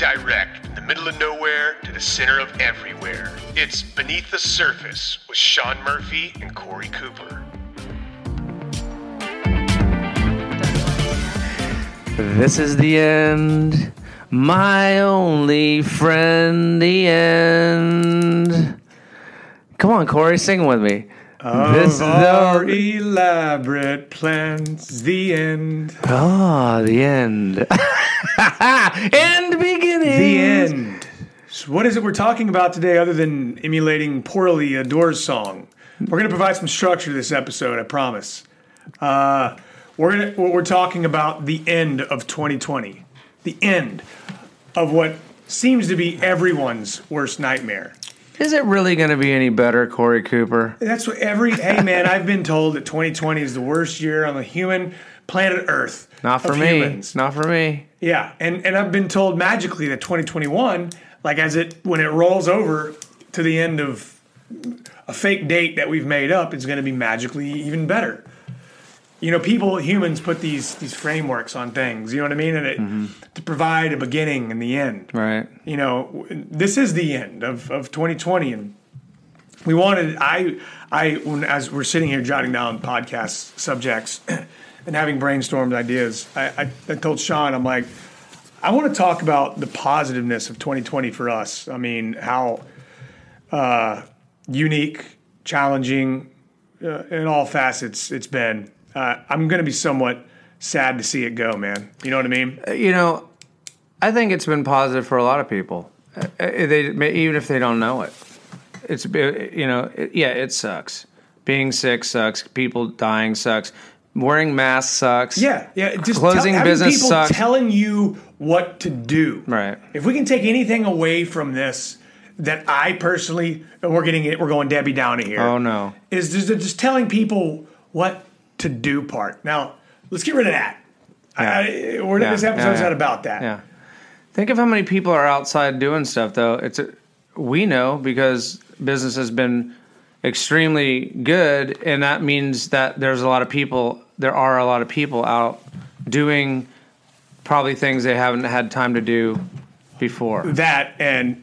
direct from the middle of nowhere to the center of everywhere. It's Beneath the Surface with Sean Murphy and Corey Cooper. This is the end. My only friend, the end. Come on, Corey, sing with me. this Of our elaborate plans, the end. Oh, the end. end beginning. The end. So what is it we're talking about today other than emulating poorly a Doors song? We're going to provide some structure to this episode, I promise. Uh, we're gonna, we're talking about the end of 2020. The end of what seems to be everyone's worst nightmare. Is it really going to be any better, Corey Cooper? That's what every hey man, I've been told that 2020 is the worst year on the human planet Earth. Not for me. humans. Not for me. Yeah, and and I've been told magically that 2021, like as it when it rolls over to the end of a fake date that we've made up, is going to be magically even better. You know, people, humans put these these frameworks on things. You know what I mean, and it mm-hmm. to provide a beginning and the end Right. you know, this is the end of, of 2020, and we wanted. I I when as we're sitting here jotting down podcast subjects and having brainstormed ideas, I, I, I told Sean, I'm like, I want to talk about the positiveness of 2020 for us. I mean, how uh, unique, challenging, uh, in all facets it's been. Uh, I'm going to be somewhat sad to see it go, man. You know what I mean? You know, I think it's been positive for a lot of people. Uh, They even if they don't know it. It's you know, it, yeah, it sucks. Being sick sucks. People dying sucks. Wearing masks sucks. Yeah, yeah. Just Closing tell, business people sucks. telling you what to do. Right. If we can take anything away from this, that I personally, we're getting it, we're going Debbie Downey here. Oh no. Is just, just telling people what to do part. Now, let's get rid of that. I, we're, Yeah, This episode's yeah, not about that. Yeah. Think of how many people are outside doing stuff though. It's a, we know because business has been extremely good and that means that there's a lot of people there are a lot of people out doing probably things they haven't had time to do before. that and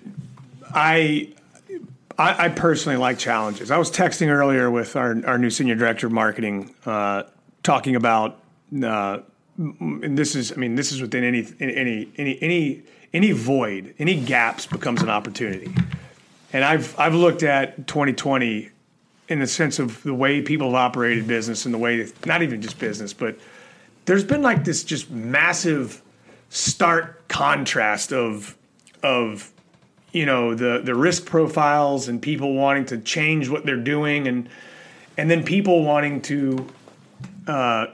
I, I I personally like challenges. I was texting earlier with our our new senior director of marketing, uh, talking about uh, and this is I mean this is within any any any any any void any gaps becomes an opportunity, and I've I've looked at 2020 in the sense of the way people have operated business and the way not even just business but there's been like this just massive stark contrast of of you know the the risk profiles and people wanting to change what they're doing and and then people wanting to uh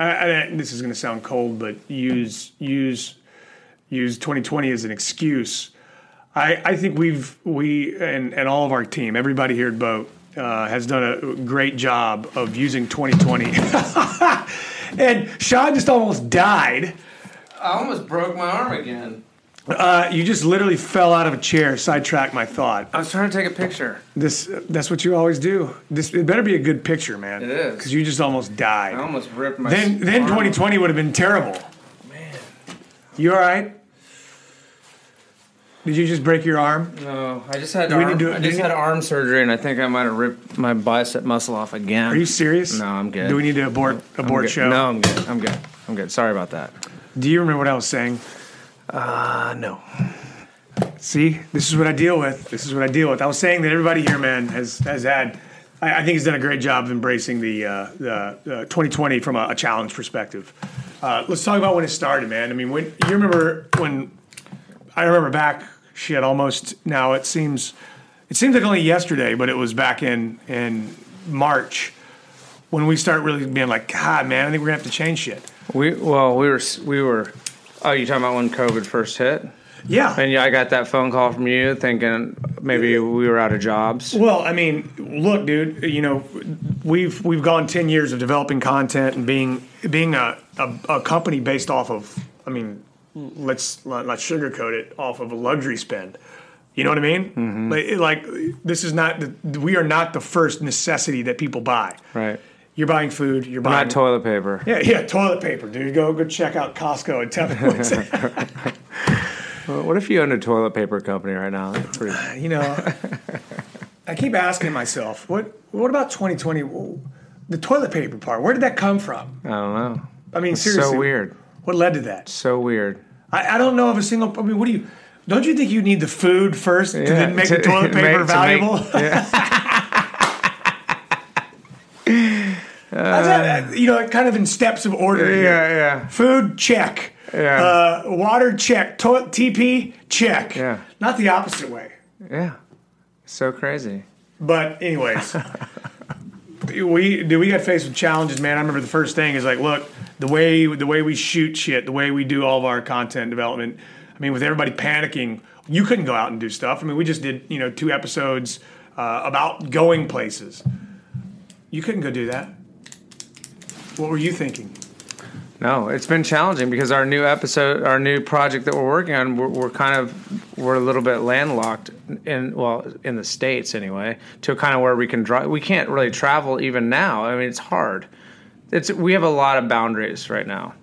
I, I, this is going to sound cold but use use use 2020 as an excuse I, I think we've we and, and all of our team everybody here at BOTE uh, has done a great job of using 2020 and sean just almost died I almost broke my arm again. uh, you just literally fell out of a chair sidetracked my thought I was trying to take a picture. This that's what you always do. This it better be a good picture, man. It is. because you just almost died. I almost ripped my Then then 2020 would have been terrible. Man. You all right? Did you just break your arm? No, I just had we arm, need to- I just had arm surgery, and I think I might have ripped my bicep muscle off again. Are you serious? No, I'm good. Do we need to abort I'm abort good. show? No, I'm good. I'm good. I'm good. Sorry about that. Do you remember what I was saying? Uh, no. See, this is what I deal with. This is what I deal with. I was saying that everybody here, man, has has had. I, I think he's done a great job of embracing the uh, the, the 2020 from a, a challenge perspective. Uh, let's talk about when it started, man. I mean, when you remember when I remember back, shit, almost now it seems it seems like only yesterday, but it was back in in March when we start really being like, God, man, I think we're gonna have to change shit. We well, we were we were. Oh, you talking about when COVID first hit? Yeah, And yeah, I got that phone call from you, thinking maybe we were out of jobs. Well, I mean, look, dude. You know, we've we've gone ten years of developing content and being being a, a, a company based off of. I mean, let's not, sugarcoat it. Off of a luxury spend. You know what I mean? Mm-hmm. Like, like this is not. The, we are not the first necessity that people buy. Right. You're buying food. You're buying Not toilet paper. yeah, yeah, toilet paper, dude. Go go check out Costco and tell me what's Well, what if you owned a toilet paper company right now? Pretty- You know, I keep asking myself, what what about 2020? The toilet paper part, where did that come from? I don't know. I mean, It's seriously, so weird. What led to that? So weird. I, I don't know of a single. I mean, what do you? Don't you think you need the food first to Yeah, then make the to- toilet make- paper make- valuable? How's that, you know, kind of in steps of order. here. Yeah, yeah. Food check. Yeah. Uh, water check. Toilet TP check. Yeah. Not the opposite way. Yeah. So crazy. But anyways, we do we got faced with challenges, man. I remember the first thing is like, look, the way the way we shoot shit, the way we do all of our content development. I mean, with everybody panicking, you couldn't go out and do stuff. I mean, we just did you know two episodes uh, about going places. You couldn't go do that. What were you thinking? No, it's been challenging because our new episode, our new project that we're working on, we're, we're kind of we're a little bit landlocked in well in the states anyway to kind of where we can drive. We can't really travel even now. I mean, it's hard. It's we have a lot of boundaries right now.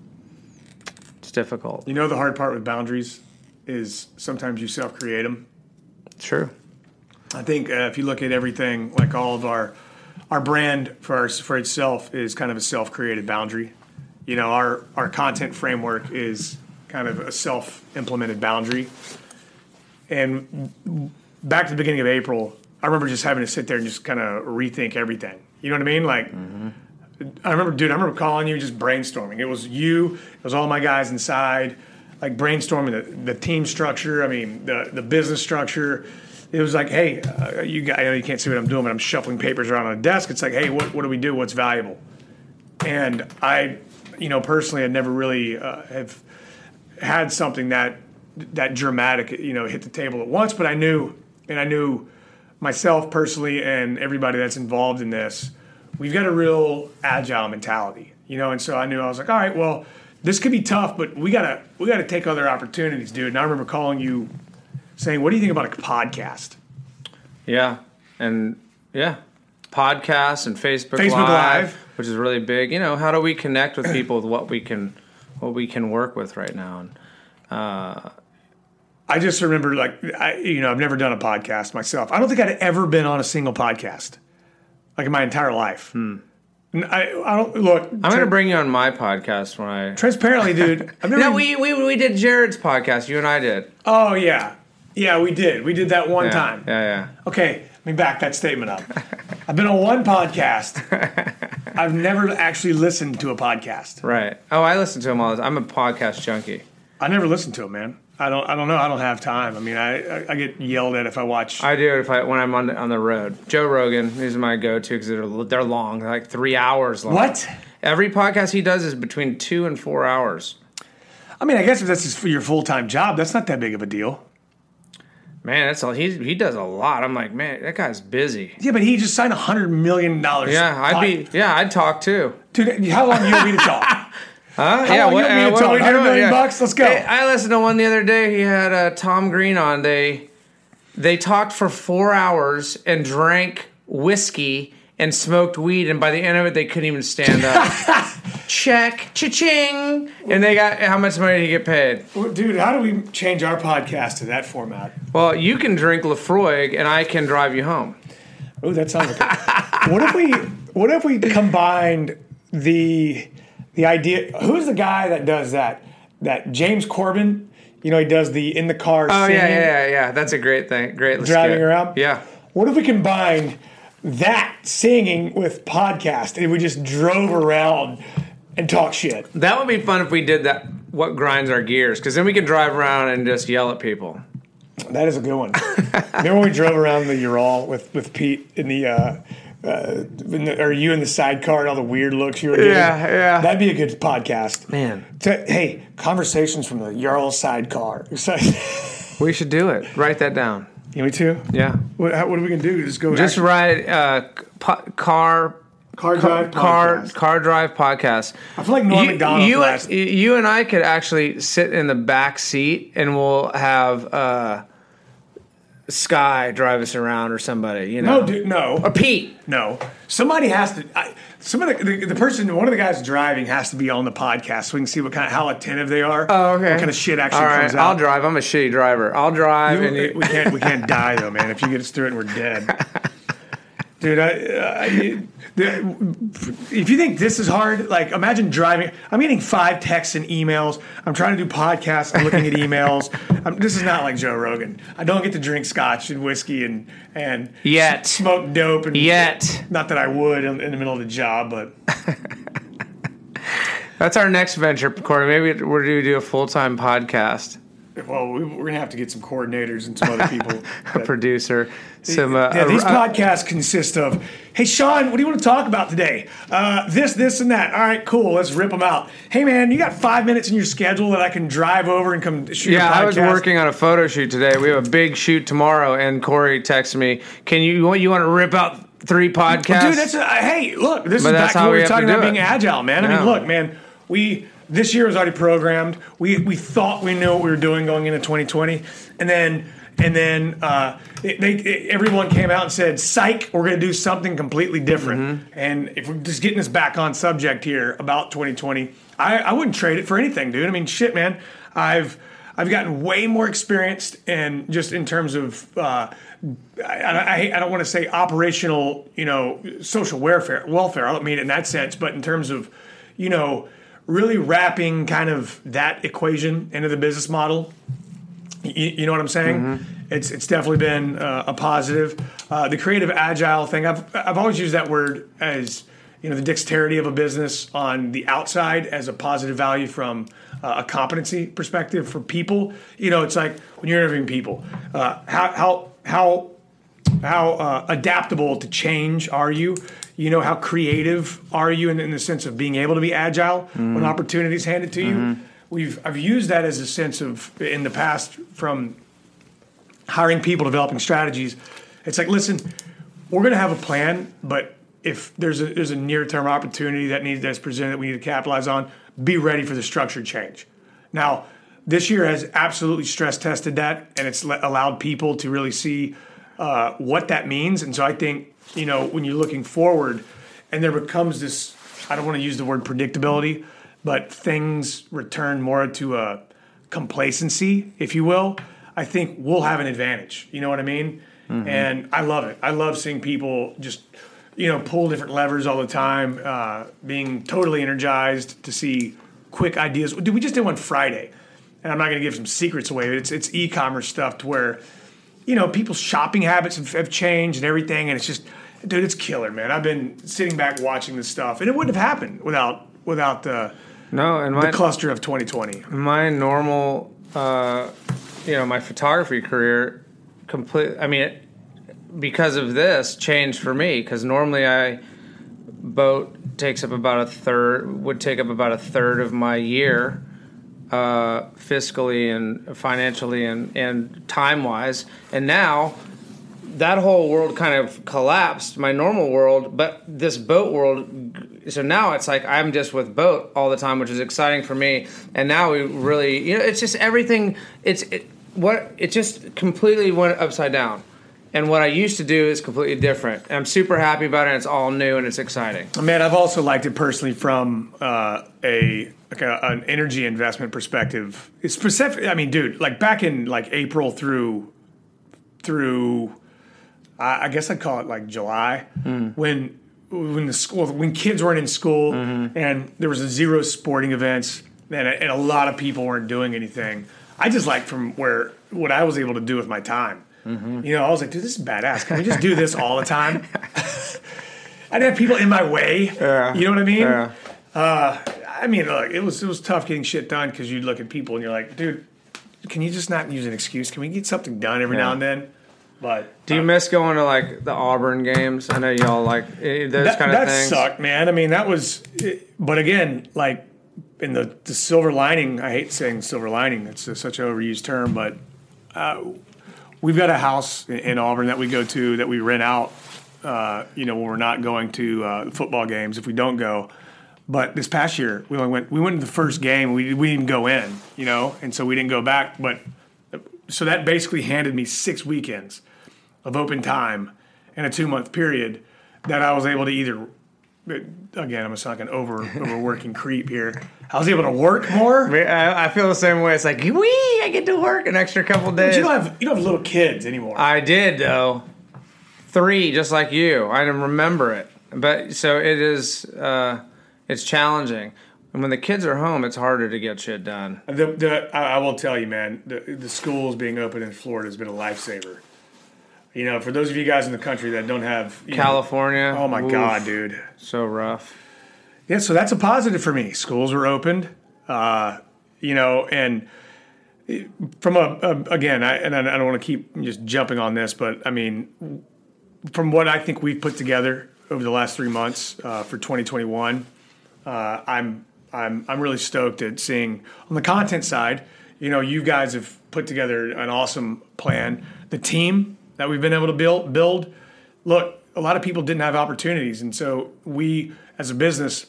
It's difficult. You know, the hard part with boundaries is sometimes you self create them. True. I think uh, if you look at everything, like all of our our brand for our, for itself is kind of a self created boundary. You know, our our content framework is kind of a self implemented boundary. And back to the beginning of April, I remember just having to sit there and just kind of rethink everything. You know what I mean? Like. I remember, dude. I remember calling you, just brainstorming. It was you. It was all my guys inside, like brainstorming the, the team structure. I mean, the the business structure. It was like, hey, uh, you guys, I know you can't see what I'm doing, but I'm shuffling papers around on a desk. It's like, hey, what what do we do? What's valuable? And I, you know, personally, I never really uh, have had something that that dramatic, you know, hit the table at once. But I knew, and I knew myself personally, and everybody that's involved in this we've got a real agile mentality, you know. And so I knew I was like, all right, well, this could be tough, but we gotta we gotta take other opportunities, dude. And I remember calling you, saying, "What do you think about a podcast?" Yeah, and yeah, podcasts and Facebook, Facebook Live, Live. which is really big. You know, how do we connect with people with what we can, what we can work with right now? And uh, I just remember, like, I you know, I've never done a podcast myself. I don't think I'd ever been on a single podcast, like in my entire life. Hmm. I, I don't look. I'm going to bring you on my podcast when I. transparently, dude. I've never. No, we, we we did Jared's podcast. You and I did. oh yeah, yeah, we did. We did that one Yeah, time. Yeah, yeah. Okay, let me back that statement up. I've been on one podcast. I've never actually listened to a podcast. Right. Oh, I listen to them all the time. I'm a podcast junkie. I never listened to it, man. I don't. I don't know. I don't have time. I mean, I I, I get yelled at if I watch. I do it if I when I'm on the, on the road. Joe Rogan is my go-to because they're they're long, they're like three hours long. what? Every podcast he does is between two and four hours. I mean, I guess if that's his, your full time job, that's not that big of a deal. Man, that's all he he does a lot. I'm like, man, that guy's busy. Yeah, but he just signed a hundred million dollars. Yeah, I'd be. Yeah, I'd talk too. Dude, how long do you want me to talk? Huh? How yeah, what, you uh, to what talk? are we 100 doing? million Yeah. bucks? Let's go. Hey, I listened to one the other day. He had uh, Tom Green on. They they talked for four hours and drank whiskey and smoked weed, and by the end of it, they couldn't even stand up. Check, cha-ching, and they got how much money did he get paid? Dude, how do we change our podcast to that format? Well, you can drink LaCroix, and I can drive you home. Oh, that sounds like. A, what if we? What if we combined the the idea? Who's the guy that does that? That James Corden. You know, he does the in the car. Oh singing, yeah, yeah, yeah, yeah. That's a great thing. Great driving skit. around. Yeah. What if we combined that singing with podcast and we just drove around and talk shit? That would be fun if we did that. What grinds our gears? Because then we can drive around and just yell at people. That is a good one. Remember when we drove around the Ural with with Pete in the. Uh, uh, in the, or you in the sidecar and all the weird looks you were getting. Yeah, yeah. That'd be a good podcast. Man, To- hey, conversations from the Ural sidecar. We should do it. Write that down. you me too. Yeah. What, how, what are we gonna do? Just go. Just actually- write uh, po- car car drive car podcast. car drive podcast. I feel like Norm you, Macdonald you, last- you and I could actually sit in the back seat and we'll have uh, Sky drive us around or somebody. You know, No, dude, no. or Pete. No, somebody has to. I, some of the, the the person, one of the guys driving, has to be on the podcast so we can see what kind of how attentive they are. Oh, okay. What kind of shit actually All right, comes out. I'll drive. I'm a shitty driver. I'll drive. You- and you, we can't we can't die though, man. If you get us through it, we're dead. Dude, I, I, if you think this is hard, like imagine driving. I'm getting five texts and emails. I'm trying to do podcasts. I'm looking at emails. I'm, this is not like Joe Rogan. I don't get to drink scotch and whiskey and and Yet. smoke dope and Yet. Not that I would in, in the middle of the job, but That's our next venture, Corey. Maybe we're going to do a full time podcast. Well, we, we're gonna have to get some coordinators and some other people. A that- producer. Some. Uh, Yeah, these uh, podcasts consist of, hey, Sean, what do you want to talk about today? Uh, this, this, and that. All right, cool. Let's rip them out. Hey, man, you got five minutes in your schedule that I can drive over and come shoot Yeah, a podcast? I was working on a photo shoot today. We have a big shoot tomorrow, and Corey texted me, "Can you you want you want to rip out three podcasts?" Dude, that's a, hey, look, this But is back to what we we were talking about it. being agile, man. I mean, look, man, we this year was already programmed. We we thought we knew what we were doing going into 2020, and then and then uh, it, they, it- everyone came out and said, "Psych, we're going to do something completely different." Mm-hmm. And if we're just getting us back on subject here about 2020, I, I wouldn't trade it for anything, dude. I mean, shit, man, I've I've gotten way more experienced and just in terms of uh, I, I, I don't want to say operational, you know, social welfare. Welfare. I don't mean it in that sense, but in terms of, you know, really wrapping kind of that equation into the business model. You, you know what I'm saying? It's it's definitely been uh, a positive. Uh, the creative agile thing. I've I've always used that word as you know the dexterity of a business on the outside as a positive value from uh, a competency perspective for people. You know, it's like when you're interviewing people, uh, how how how how uh, adaptable to change are you? You know, how creative are you in, in the sense of being able to be agile when opportunities handed to you? We've I've used that as a sense of in the past from hiring people, developing strategies. It's like, listen, we're going to have a plan, but if there's a there's a near term opportunity that needs that's presented that we need to capitalize on, be ready for the structured change. Now, this year has absolutely stress tested that, and it's allowed people to really see uh, what that means. And so I think you know when you're looking forward, and there becomes this I don't want to use the word predictability, but things return more to a complacency, if you will. I think we'll have an advantage. You know what I mean? And I love it. I love seeing people just you know pull different levers all the time, uh, being totally energized to see quick ideas. Dude, we just did one Friday, and I'm not going to give some secrets away. But it's it's e-commerce stuff to where you know people's shopping habits have, have changed and everything, and it's just dude, it's killer, man. I've been sitting back watching this stuff, and it wouldn't have happened without without the, no, and my the cluster of 2020. my normal, uh, you know, my photography career, complete. I mean, it, because of this, changed for me. Because normally I BOTE takes up about a third would take up about a third of my year uh, fiscally and financially and, and time wise and now that whole world kind of collapsed my normal world but this BOTE world so now it's like i'm just with BOTE all the time which is exciting for me. And now we really you know it's just everything it's it, what it just completely went upside down and what i used to do is completely different i'm super happy about it and it's all new and it's exciting Man, I've also liked it personally from uh, a like a, an energy investment perspective. It's specific. I mean, dude, like back in like April through through, I I guess I'd call it like July when when the school when kids weren't in school and there was a zero sporting events and a, and a lot of people weren't doing anything. I just like from where what I was able to do with my time. You know, I was like, dude, this is badass. Can we just do this all the time? I didn't have people in my way. Yeah. You know what I mean? yeah I mean, look, it was it was tough getting shit done because you'd look at people and you're like, dude, can you just not use an excuse? Can we get something done every now and then? But do you miss going to like the auburn games i know y'all like eh, those that, kind of that things sucked, man. I mean, that was. But again, like in the the silver lining, I hate saying silver lining. It's a, such an overused term, but uh, we've got a house in, Auburn that we go to that we rent out. Uh, you know, when we're not going to uh, football games, if we don't go. But this past year, we only went. We went to the first game. We we didn't go in, you know, and so we didn't go back. But so that basically handed me six weekends of open time in a two month period that I was able to either. Again, I'm just an over overworking creep here. I was able to work more. I, I feel the same way. It's like, wee, I get to work an extra couple But days. you don't have you don't have little kids anymore. I did though. Three, just like you. I didn't remember it, but so it is. Uh, it's challenging, and when the kids are home, it's harder to get shit done. The, the, I, I will tell you, man, the, the schools being open in Florida has been a lifesaver. You know, for those of you guys in the country that don't have you know- California. oh my oof, God, dude. so rough. Yeah, so that's a positive for me. Schools were opened, uh, you know, and from a, a again, I, and I I don't want to keep just jumping on this, but I mean, from what I think we've put together over the last three months uh, for 2021, uh, I'm I'm I'm really stoked at seeing on the content side. You know, you guys have put together an awesome plan. The team that we've been able to build build. Look, a lot of people didn't have opportunities, and so we, as a business,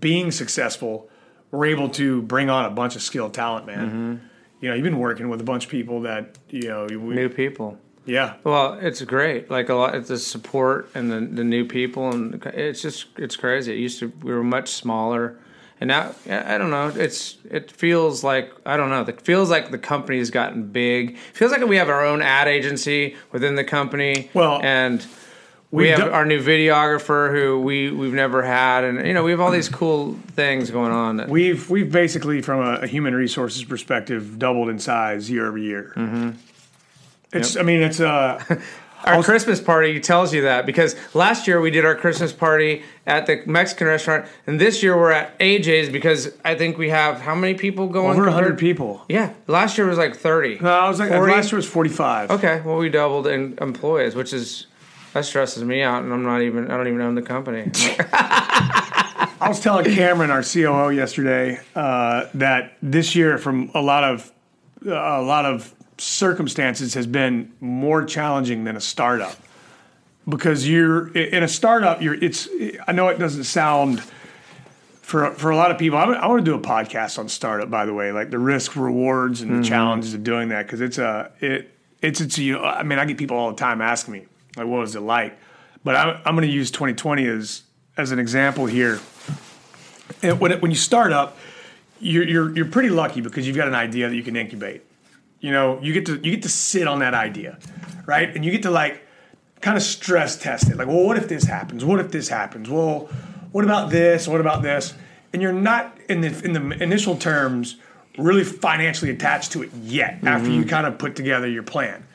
being successful, were able to bring on a bunch of skilled talent. Man, mm-hmm. you know, you've been working with a bunch of people that you know. We, New people. yeah, Well, it's great. Like a lot, the support and the, the new people, and it's just it's crazy. It used to we were much smaller, and now I don't know. It's it feels like I don't know. It feels like the company's gotten big. It feels like we have our own ad agency within the company. Well, and we done- our new videographer who we we've never had, and you know we have all these cool things going on. That, We've we've basically, from a, a human resources perspective, doubled in size year over year. Mm-hmm. It's, I mean, it's uh, Our Christmas party tells you that because last year we did our Christmas party at the Mexican restaurant, and this year we're at AJ's because I think we have how many people going? over hundred people. Yeah, last year was like thirty. No, I was like 40? last year was forty five. Okay, well we doubled in employees, which is that stresses me out, and I'm not even I don't even own the company. I was telling Cameron, our COO, yesterday uh, that this year, from a lot of a lot of circumstances, has been more challenging than a startup because you're in a startup. You're it's. I know it doesn't sound for for a lot of people. I, I want to do a podcast on startup, by the way, like the risk rewards and the mm-hmm. challenges of doing that because it's a it it's it's you know. I mean, I get people all the time asking me like, "What was it like?" But I'm I'm going to use 2020 as as an example here. And when it, when you start up, you're, you're you're pretty lucky because you've got an idea that you can incubate. You know, you get to you get to sit on that idea, right? And you get to like kind of stress test it. Like, well, what if this happens? What if this happens? Well, what about this? What about this? And you're not in the in the initial terms really financially attached to it yet. After you mm-hmm. kind of put together your plan,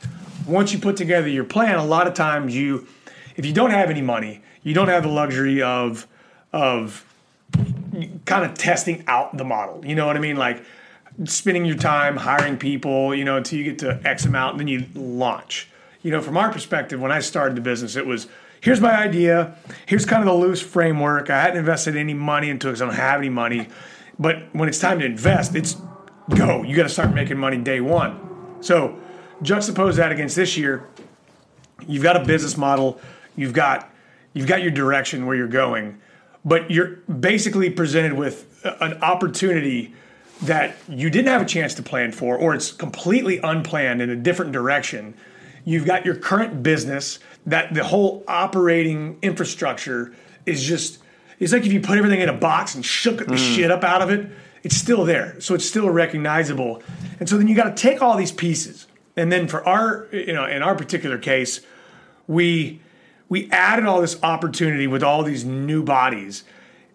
once you put together your plan, a lot of times you, if you don't have any money, you don't have the luxury of of kind of testing out the model. You know what I mean? Like spending your time hiring people, you know, until you get to X amount, and then you launch. You know, from our perspective, when I started the business, it was here's my idea, here's kind of the loose framework. I hadn't invested any money into it because I don't have any money. But when it's time to invest, it's go. You got to start making money day one. So juxtapose that against this year. You've got a business model. You've got you've got your direction where you're going, but you're basically presented with an opportunity that you didn't have a chance to plan for, or it's completely unplanned in a different direction. You've got your current business that the whole operating infrastructure is just it's like if you put everything in a box and shook the mm. shit up out of it, it's still there. So it's still recognizable. And so then you got to take all these pieces. And then for our, you know, in our particular case, we we added all this opportunity with all these new bodies.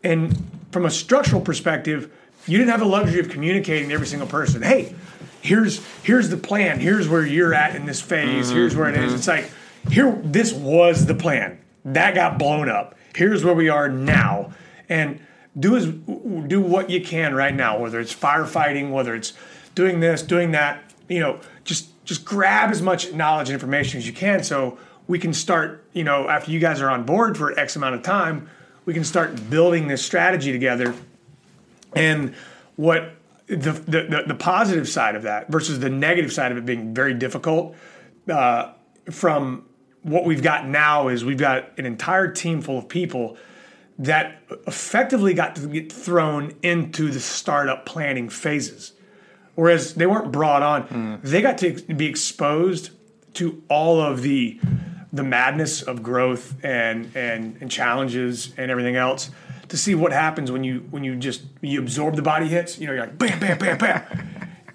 And from a structural perspective, you didn't have the luxury of communicating to every single person, hey, here's here's the plan, here's where you're at in this phase, here's where it is. Mm-hmm. It's like, here, this was the plan. That got blown up. Here's where we are now. And do as do what you can right now, whether it's firefighting, whether it's doing this, doing that, you know, just just grab as much knowledge and information as you can so we can start, you know, after you guys are on board for X amount of time, we can start building this strategy together. And what the, the, the, positive side of that versus the negative side of it being very difficult uh, from what we've got now is we've got an entire team full of people that effectively got to get thrown into the startup planning phases. Whereas they weren't brought on, they got to be exposed to all of the the madness of growth and and and challenges and everything else to see what happens when you when you just you absorb the body hits. You know, you're like bam, bam, bam, bam,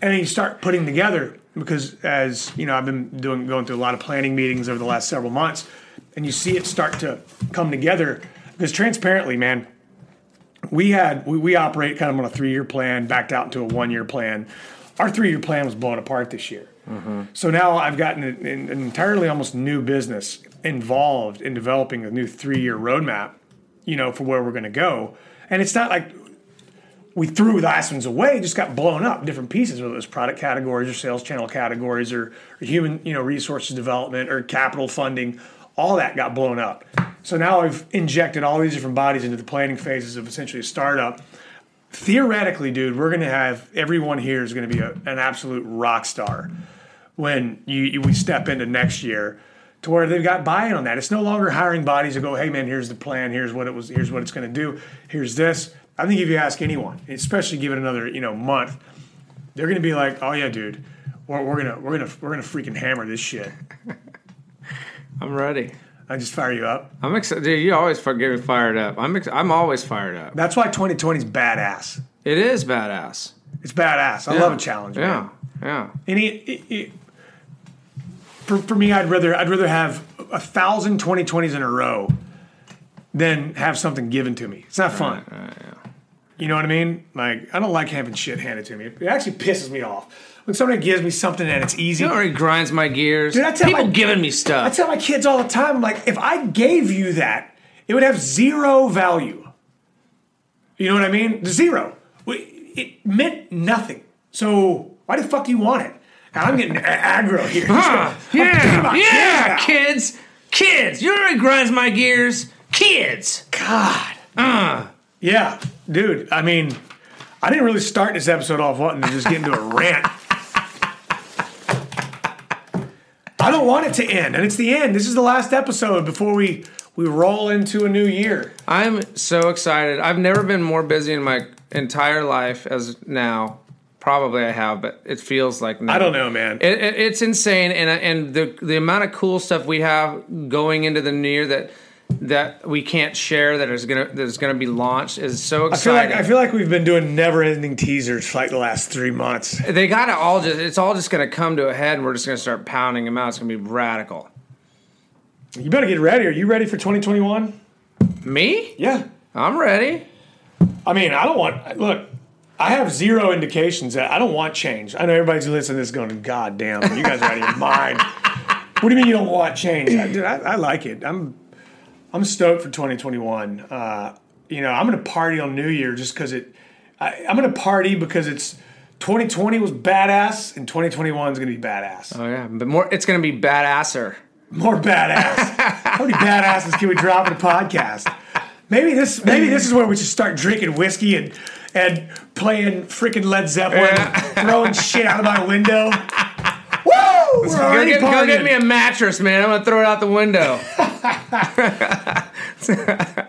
and then you start putting together because as you know, I've been doing going through a lot of planning meetings over the last several months, and you see it start to come together. Because transparently, man, we had we, we operate kind of on a three year plan, backed out into a one year plan. Our three year plan was blown apart this year. Mm-hmm. So now I've gotten an, an entirely almost new business involved in developing a new three year roadmap, you know, for where we're going to go. And it's not like we threw the last ones away, just got blown up, different pieces, whether it was product categories or sales channel categories or, or human, you know, resources development or capital funding, all that got blown up. So now I've injected all these different bodies into the planning phases of essentially a startup. Theoretically, dude, we're going to have everyone here is going to be a, an absolute rock star when you, you we step into next year to where they've got buy-in on that. It's no longer hiring bodies to go, hey man, here's the plan, here's what it was, here's what it's going to do, here's this. I think if you ask anyone, especially give it another you know month, they're going to be like, oh yeah, dude, we're, we're gonna we're gonna we're gonna freaking hammer this shit. I'm ready. I just fire you up. I'm excited. Dude, you always get me fired up. I'm ex- I'm always fired up. That's why 2020 is badass. It is badass. It's badass. I love a challenge. Man. Yeah, yeah. Any for, for me, I'd rather I'd rather have a thousand 2020s in a row than have something given to me. It's not fun. You know what I mean? Like I don't like having shit handed to me. It actually pisses me off when somebody gives me something and it's easy. It already grinds my gears. Dude, I tell People my- giving me stuff. I tell my kids all the time, I'm like, if I gave you that, it would have zero value. You know what I mean? Zero. It meant nothing. So why the fuck do you want it? I'm getting aggro here. Huh, yeah, yeah, kids kids, kids. You know what grinds my gears? Kids. God. Uh, Yeah, dude. I mean, I didn't really start this episode off wanting to just get into a rant. I don't want it to end, and it's the end. This is the last episode before we we roll into a new year. I'm so excited. I've never been more busy in my entire life as now. Probably I have, but it feels like now. I don't know, man. It, it, it's insane, and and the the amount of cool stuff we have going into the new year that that we can't share that is gonna that is gonna be launched is so I feel like exciting. I feel like we've been doing never-ending teasers for like the last three months. they gotta all just it's all just gonna come to a head, and we're just gonna start pounding them out. It's gonna be radical. You better get ready. Are you ready for 2021? Me? Yeah. I'm ready. I mean, I don't want. Look, I have zero indications that I don't want change. I know everybody's listening to this going, "God damn, you guys are out of your mind." What do you mean you don't want change? I, dude, I, I like it. I'm I'm stoked for 2021. Uh, you know, I'm gonna party on New Year just because it. I, I'm gonna party because it's 2020 was badass and 2021 is gonna be badass. Oh yeah, but more. It's gonna be badasser. More badass. How many badasses can we drop in a podcast? Maybe this maybe this is where we should start drinking whiskey and and playing freaking Led Zeppelin, Yeah. throwing shit out of my window. Woo! We're Go already get, go get me a mattress, man. I'm gonna throw it out the window.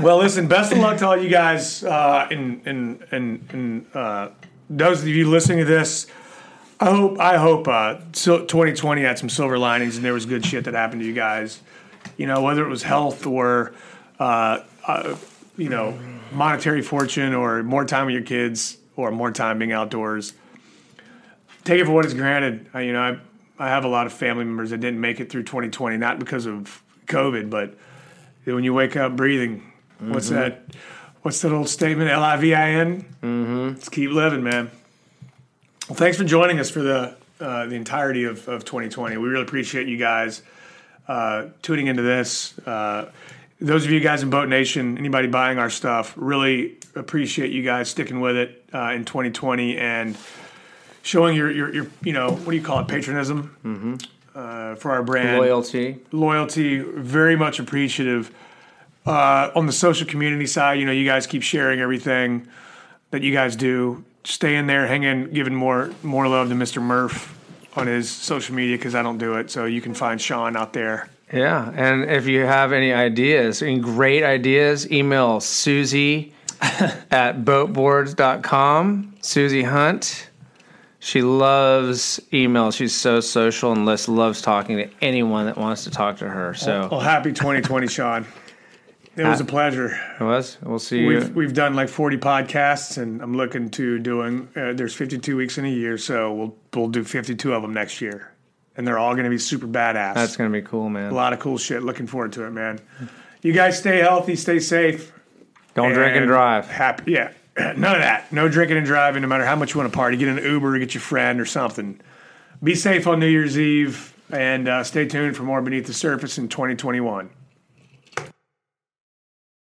Well, listen, best of luck to all you guys, uh, and and and, and uh, those of you listening to this. I hope I hope uh, 2020 had some silver linings and there was good shit that happened to you guys. You know, whether it was health or uh, uh, you know monetary fortune or more time with your kids or more time being outdoors. Take it for what it's granted. I, you know, I I have a lot of family members that didn't make it through 2020, not because of COVID, but when you wake up breathing. What's that? What's that old statement? L I V I N. Mm-hmm. Let's keep living, man. Well, thanks for joining us for the uh, the entirety of, of 2020. We really appreciate you guys uh, tuning into this. Uh, those of you guys in BOTE Nation, anybody buying our stuff, really appreciate you guys sticking with it uh, in 2020 and showing your, your your you know what do you call it patronism uh, for our brand Loyalty. loyalty, very much appreciative. Uh, on the social community side, you know, you guys keep sharing everything that you guys do. Stay in there, hanging, giving more more love to Mr. Murph on his social media because I don't do it. So you can find Sean out there. Yeah, and if you have any ideas, any great ideas, email Susie at boteboards.com. Susie Hunt. She loves email. She's so social and Liz loves talking to anyone that wants to talk to her. So Well, happy 2020, Sean. It was a pleasure. it was. We'll see We've you. we've done like 40 podcasts, and I'm looking to doing. Uh, there's 52 weeks in a year, so we'll we'll do 52 of them next year, and they're all going to be super badass. That's gonna be cool, man. a lot of cool shit. Looking forward to it, man. You guys stay healthy, stay safe. Don't drink and drive. Happy, yeah. None of that. No drinking and driving. No matter how much you want to party, get an Uber, or get your friend or something. Be safe on New Year's Eve, and uh, stay tuned for more Beneath the Surface in 2021.